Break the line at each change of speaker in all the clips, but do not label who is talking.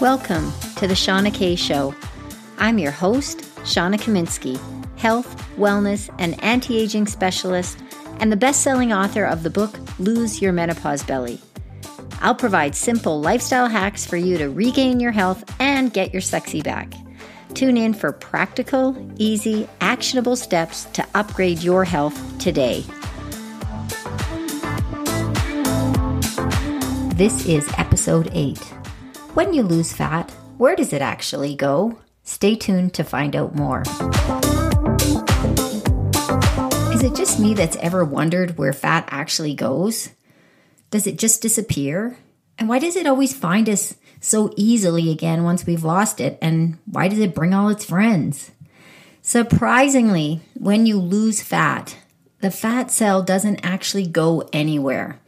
Welcome to the Shawna K Show. I'm your host, Shawna Kaminski, health, wellness, and anti aging specialist, and the best selling author of the book Lose Your Menopause Belly. I'll provide simple lifestyle hacks for you to regain your health and get your sexy back. Tune in for practical, easy, actionable steps to upgrade your health today. This is episode 8. When you lose fat, where does it actually go? Stay tuned to find out more. Is it just me that's ever wondered where fat actually goes? Does it just disappear? And why does it always find us so easily again once we've lost it? And why does it bring all its friends? Surprisingly, when you lose fat, the fat cell doesn't actually go anywhere.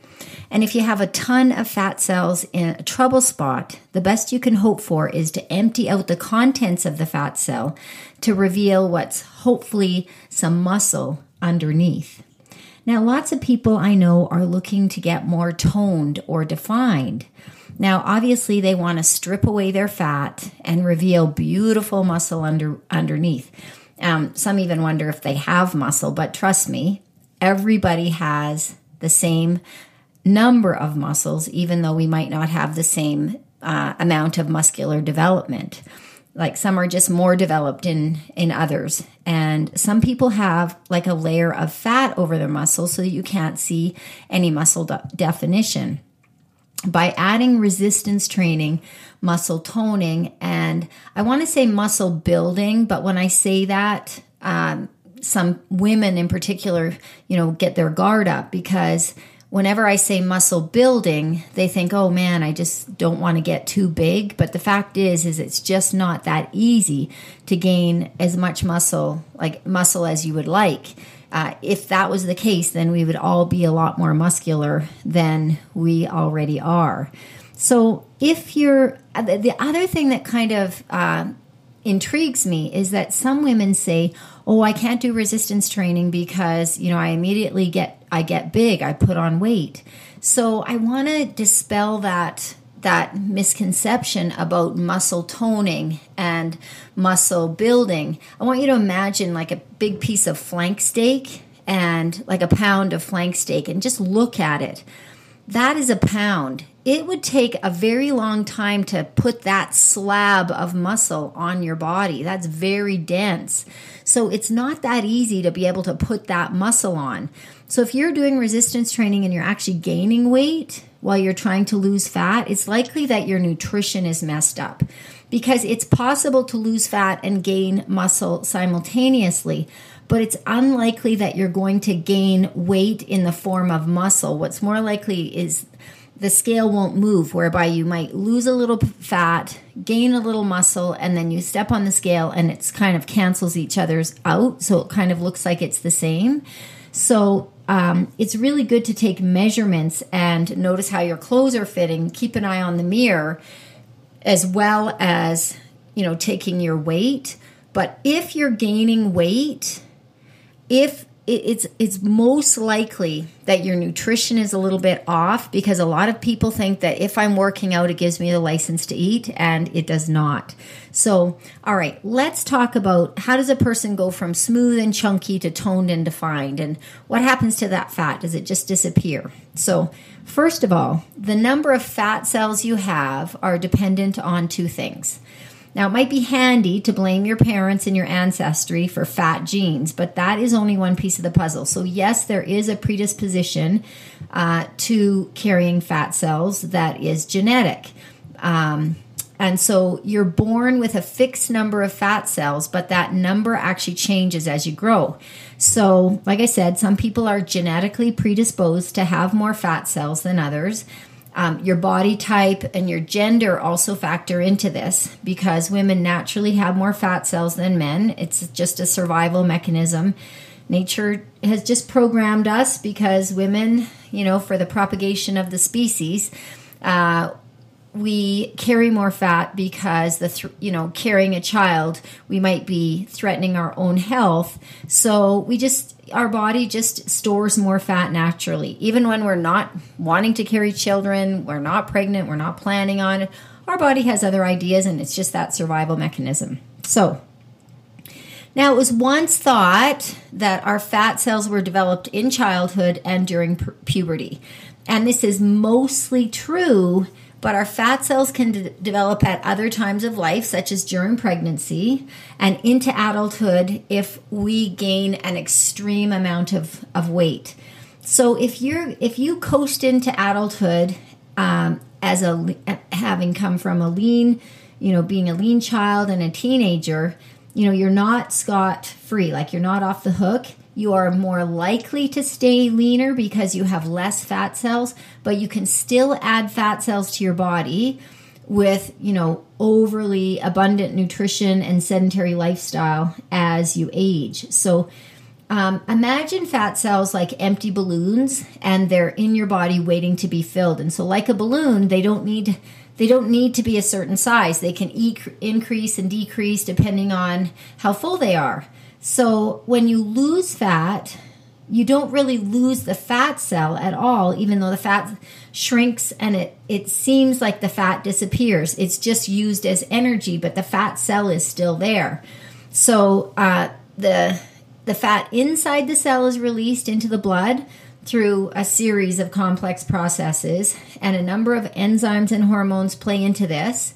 And if you have a ton of fat cells in a trouble spot, the best you can hope for is to empty out the contents of the fat cell to reveal what's hopefully some muscle underneath. Now, lots of people I know are looking to get more toned or defined. Now, obviously, they want to strip away their fat and reveal beautiful muscle under underneath. Um, some even wonder if they have muscle, but trust me, everybody has the same number of muscles, even though we might not have the same uh, amount of muscular development. Like some are just more developed in in others. And some people have like a layer of fat over their muscles so that you can't see any muscle de- definition. By adding resistance training muscle toning and i want to say muscle building but when i say that um, some women in particular you know get their guard up because whenever I say muscle building, they think, "Oh man, I just don't want to get too big." But the fact is is it's just not that easy to gain as much muscle, like muscle as you would like. Uh, if that was the case, then we would all be a lot more muscular than we already are. So, if you're uh, the other thing that kind of uh, intrigues me is that some women say, "Oh, I can't do resistance training because, you know, I immediately get I get big, I put on weight." So, I want to dispel that that misconception about muscle toning and muscle building. I want you to imagine like a big piece of flank steak and like a pound of flank steak and just look at it. That is a pound it would take a very long time to put that slab of muscle on your body. That's very dense. So it's not that easy to be able to put that muscle on. So if you're doing resistance training and you're actually gaining weight while you're trying to lose fat, it's likely that your nutrition is messed up because it's possible to lose fat and gain muscle simultaneously but it's unlikely that you're going to gain weight in the form of muscle. What's more likely is the scale won't move, whereby you might lose a little fat, gain a little muscle, and then you step on the scale and it's kind of cancels each other's out. So it kind of looks like it's the same. So um, it's really good to take measurements and notice how your clothes are fitting. Keep an eye on the mirror as well as, you know, taking your weight. But if you're gaining weight, if it's it's most likely that your nutrition is a little bit off because a lot of people think that if I'm working out it gives me the license to eat and it does not. So, all right, let's talk about how does a person go from smooth and chunky to toned and defined and what happens to that fat? Does it just disappear? So, first of all, the number of fat cells you have are dependent on two things. Now, it might be handy to blame your parents and your ancestry for fat genes, but that is only one piece of the puzzle. So, yes, there is a predisposition uh, to carrying fat cells that is genetic. Um, and so you're born with a fixed number of fat cells, but that number actually changes as you grow. So, like I said, some people are genetically predisposed to have more fat cells than others. Um, your body type and your gender also factor into this because women naturally have more fat cells than men. It's just a survival mechanism. Nature has just programmed us because women, you know, for the propagation of the species, uh, we carry more fat because the th- you know carrying a child we might be threatening our own health so we just our body just stores more fat naturally. Even when we're not wanting to carry children, we're not pregnant, we're not planning on it, our body has other ideas and it's just that survival mechanism. So, now, it was once thought that our fat cells were developed in childhood and during pu- puberty. And this is mostly true, but our fat cells can de- develop at other times of life, such as during pregnancy and into adulthood if we gain an extreme amount of, of weight. So if you're if you coast into adulthood um, as a having come from a lean, you know, being a lean child and a teenager, you know, you're not scot free, like you're not off the hook. You are more likely to stay leaner because you have less fat cells, but you can still add fat cells to your body with, you know, overly abundant nutrition and sedentary lifestyle as you age. So, um, imagine fat cells like empty balloons and they're in your body waiting to be filled. And so, like a balloon, they don't need they don't need to be a certain size. They can e- increase and decrease depending on how full they are. So when you lose fat, you don't really lose the fat cell at all, even though the fat shrinks and it, it seems like the fat disappears. It's just used as energy, but the fat cell is still there. So uh, the the fat inside the cell is released into the blood through a series of complex processes, and a number of enzymes and hormones play into this.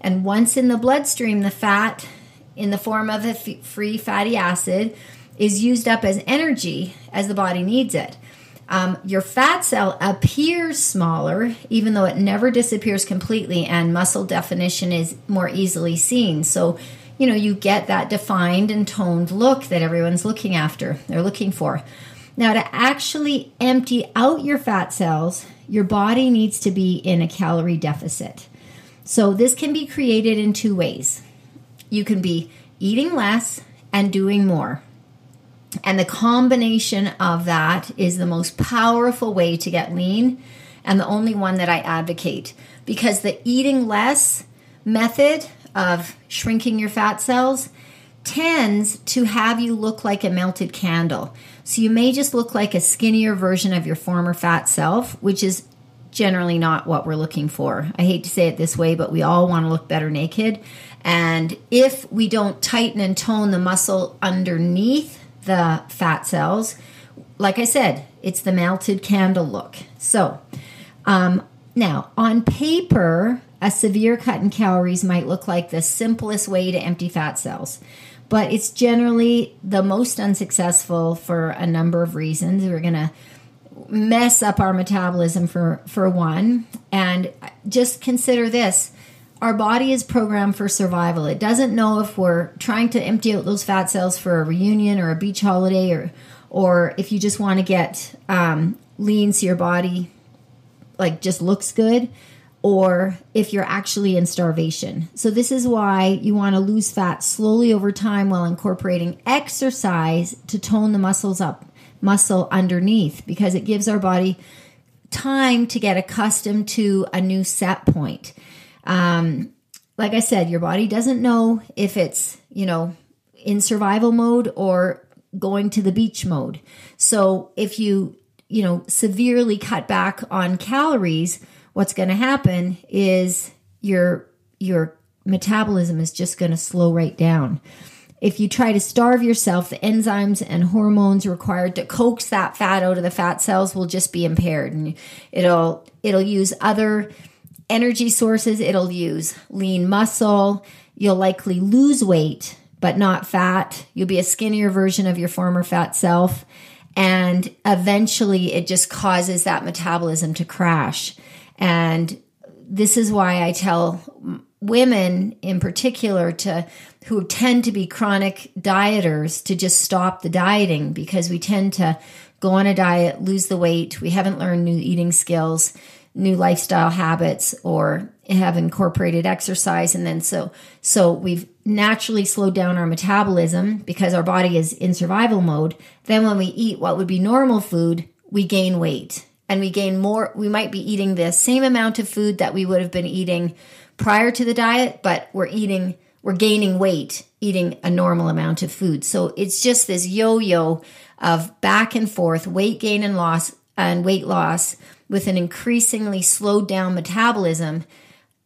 And once in the bloodstream, the fat in the form of a free fatty acid is used up as energy as the body needs it. Um, your fat cell appears smaller, even though it never disappears completely, and muscle definition is more easily seen. So, you know, you get that defined and toned look that everyone's looking after, they're looking for. Now, to actually empty out your fat cells, your body needs to be in a calorie deficit. So, this can be created in two ways. You can be eating less and doing more. And the combination of that is the most powerful way to get lean and the only one that I advocate because the eating less method of shrinking your fat cells tends to have you look like a melted candle. So you may just look like a skinnier version of your former fat self, which is generally not what we're looking for. I hate to say it this way, but we all want to look better naked. And if we don't tighten and tone the muscle underneath the fat cells, like I said, it's the melted candle look. So, um, now on paper, a severe cut in calories might look like the simplest way to empty fat cells but it's generally the most unsuccessful for a number of reasons. We're going to mess up our metabolism for for one and just consider this our body is programmed for survival it doesn't know if we're trying to empty out those fat cells for a reunion or a beach holiday or or if you just want to get um, lean so your body like just looks good or if you're actually in starvation. So, this is why you want to lose fat slowly over time while incorporating exercise to tone the muscles up, muscle underneath, because it gives our body time to get accustomed to a new set point. Um, like I said, your body doesn't know if it's, you know, in survival mode or going to the beach mode. So, if you, you know, severely cut back on calories, what's going to happen is your your metabolism is just going to slow right down. If you try to starve yourself, the enzymes and hormones required to coax that fat out of the fat cells will just be impaired and it'll it'll use other energy sources, it'll use lean muscle, you'll likely lose weight but not fat. You'll be a skinnier version of your former fat self and eventually it just causes that metabolism to crash. And this is why I tell women in particular to who tend to be chronic dieters to just stop the dieting because we tend to go on a diet, lose the weight, we haven't learned new eating skills, new lifestyle habits or have incorporated exercise. And then so so we've naturally slowed down our metabolism because our body is in survival mode. Then when we eat what would be normal food, we gain weight and we gain more. We might be eating the same amount of food that we would have been eating prior to the diet but we're eating we're gaining weight eating a normal amount of food. So it's just this yo-yo of back and forth weight gain and loss and weight loss with an increasingly slowed down metabolism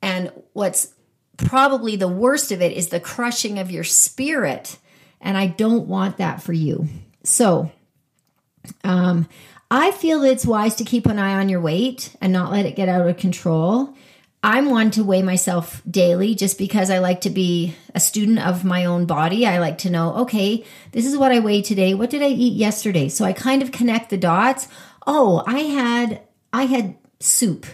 And what's probably the worst of it is the crushing of your spirit. And I don't want that for you. So, um, I feel it's wise to keep an eye on your weight and not let it get out of control. I'm one to weigh myself daily just because I like to be a student of my own body. I like to know, okay, this is what I weigh today. What did I eat yesterday? So I kind of connect the dots. Oh, I had I had soup.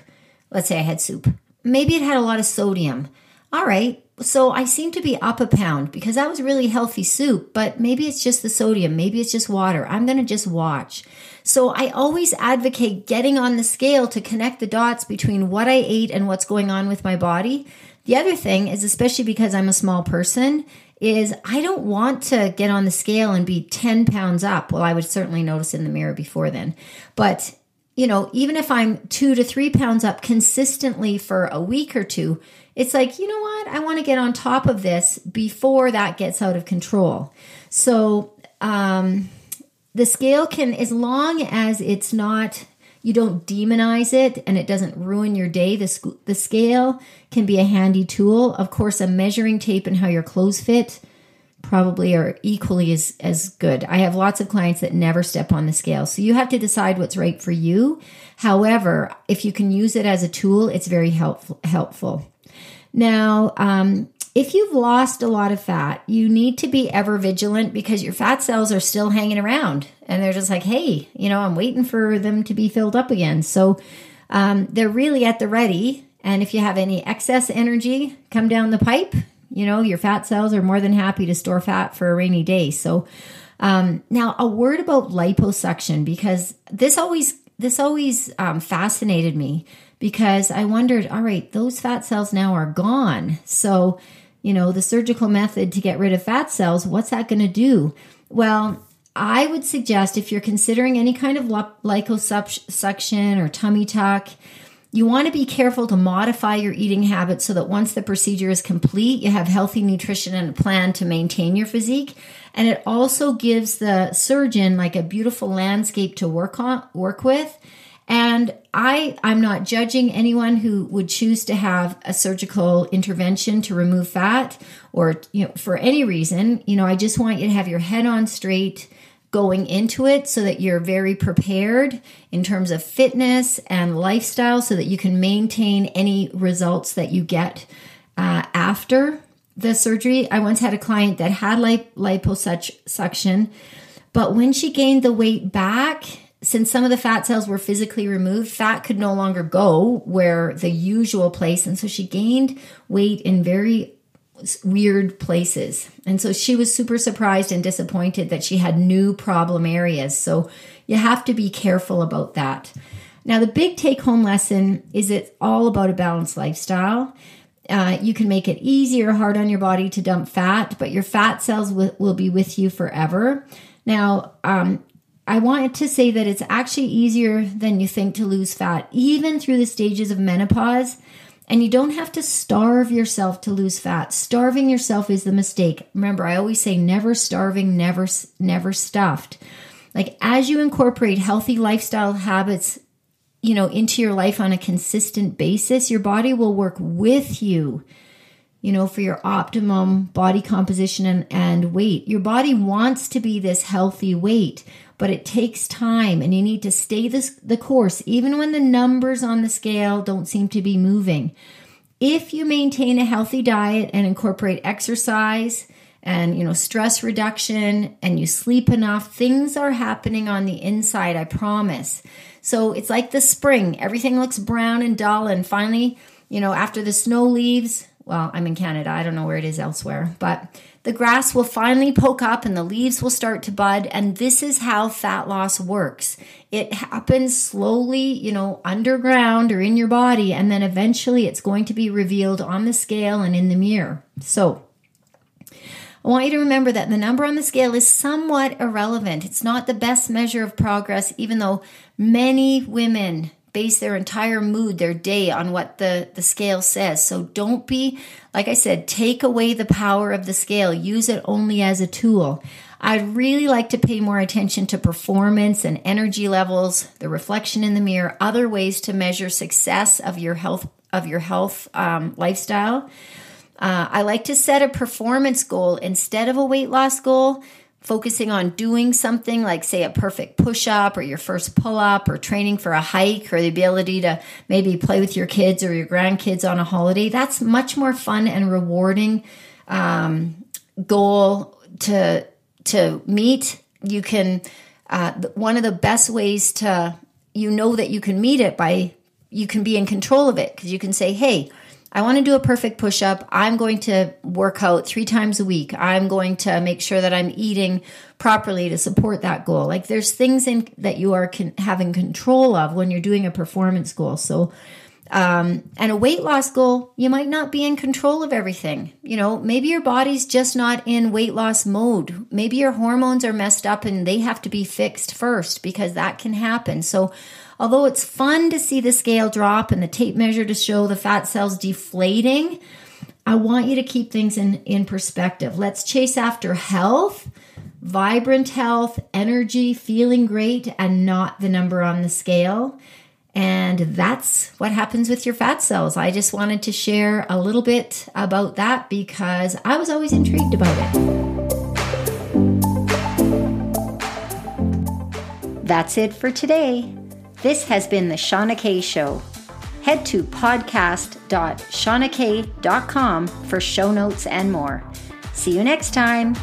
Let's say I had soup. Maybe it had a lot of sodium. All right. So I seem to be up a pound because that was really healthy soup, but maybe it's just the sodium. Maybe it's just water. I'm going to just watch. So I always advocate getting on the scale to connect the dots between what I ate and what's going on with my body. The other thing is, especially because I'm a small person, is I don't want to get on the scale and be 10 pounds up. Well, I would certainly notice in the mirror before then. But, you know, even if I'm two to three pounds up consistently for a week or two, it's like, you know what? I want to get on top of this before that gets out of control. So, um, the scale can, as long as it's not, you don't demonize it and it doesn't ruin your day, the, the scale can be a handy tool. Of course, a measuring tape and how your clothes fit probably are equally as, as good. I have lots of clients that never step on the scale. So you have to decide what's right for you. However, if you can use it as a tool, it's very helpful. helpful. Now, um, if you've lost a lot of fat, you need to be ever vigilant because your fat cells are still hanging around and they're just like, hey, you know, I'm waiting for them to be filled up again. So um, they're really at the ready. And if you have any excess energy come down the pipe, you know, your fat cells are more than happy to store fat for a rainy day. So um, now a word about liposuction because this always this always um, fascinated me because I wondered, all right, those fat cells now are gone. So you know, the surgical method to get rid of fat cells, what's that going to do? Well, I would suggest if you're considering any kind of liposuction or tummy tuck, you want to be careful to modify your eating habits so that once the procedure is complete, you have healthy nutrition and a plan to maintain your physique. And it also gives the surgeon like a beautiful landscape to work on, work with and I, I'm not judging anyone who would choose to have a surgical intervention to remove fat or, you know, for any reason. You know, I just want you to have your head on straight going into it so that you're very prepared in terms of fitness and lifestyle so that you can maintain any results that you get uh, after the surgery. I once had a client that had lip- liposuction, but when she gained the weight back, since some of the fat cells were physically removed, fat could no longer go where the usual place. And so she gained weight in very weird places. And so she was super surprised and disappointed that she had new problem areas. So you have to be careful about that. Now, the big take home lesson is it's all about a balanced lifestyle. Uh, you can make it easy or hard on your body to dump fat, but your fat cells w- will be with you forever. Now, um, I want to say that it's actually easier than you think to lose fat, even through the stages of menopause. And you don't have to starve yourself to lose fat. Starving yourself is the mistake. Remember, I always say never starving, never never stuffed. Like as you incorporate healthy lifestyle habits, you know, into your life on a consistent basis, your body will work with you you know, for your optimum body composition and, and weight. Your body wants to be this healthy weight, but it takes time and you need to stay this, the course, even when the numbers on the scale don't seem to be moving. If you maintain a healthy diet and incorporate exercise, and you know stress reduction and you sleep enough things are happening on the inside i promise so it's like the spring everything looks brown and dull and finally you know after the snow leaves well, I'm in Canada. I don't know where it is elsewhere, but the grass will finally poke up and the leaves will start to bud. And this is how fat loss works. It happens slowly, you know, underground or in your body. And then eventually it's going to be revealed on the scale and in the mirror. So I want you to remember that the number on the scale is somewhat irrelevant. It's not the best measure of progress, even though many women base their entire mood, their day on what the, the scale says. So don't be, like I said, take away the power of the scale. Use it only as a tool. I'd really like to pay more attention to performance and energy levels, the reflection in the mirror, other ways to measure success of your health of your health um, lifestyle. Uh, I like to set a performance goal instead of a weight loss goal, focusing on doing something like, say, a perfect push up or your first pull up or training for a hike or the ability to maybe play with your kids or your grandkids on a holiday. That's much more fun and rewarding um, goal to to meet. You can uh, one of the best ways to you know that you can meet it by you can be in control of it because you can say, hey. I want to do a perfect push up. I'm going to work out three times a week. I'm going to make sure that I'm eating properly to support that goal. Like there's things in that you are con- having control of when you're doing a performance goal. So, um, and a weight loss goal, you might not be in control of everything. You know, maybe your body's just not in weight loss mode. Maybe your hormones are messed up and they have to be fixed first because that can happen. So, Although it's fun to see the scale drop and the tape measure to show the fat cells deflating, I want you to keep things in, in perspective. Let's chase after health, vibrant health, energy, feeling great, and not the number on the scale. And that's what happens with your fat cells. I just wanted to share a little bit about that because I was always intrigued about it. That's it for today. This has been the Shawna K Show. Head to podcast.shawnak.com for show notes and more. See you next time.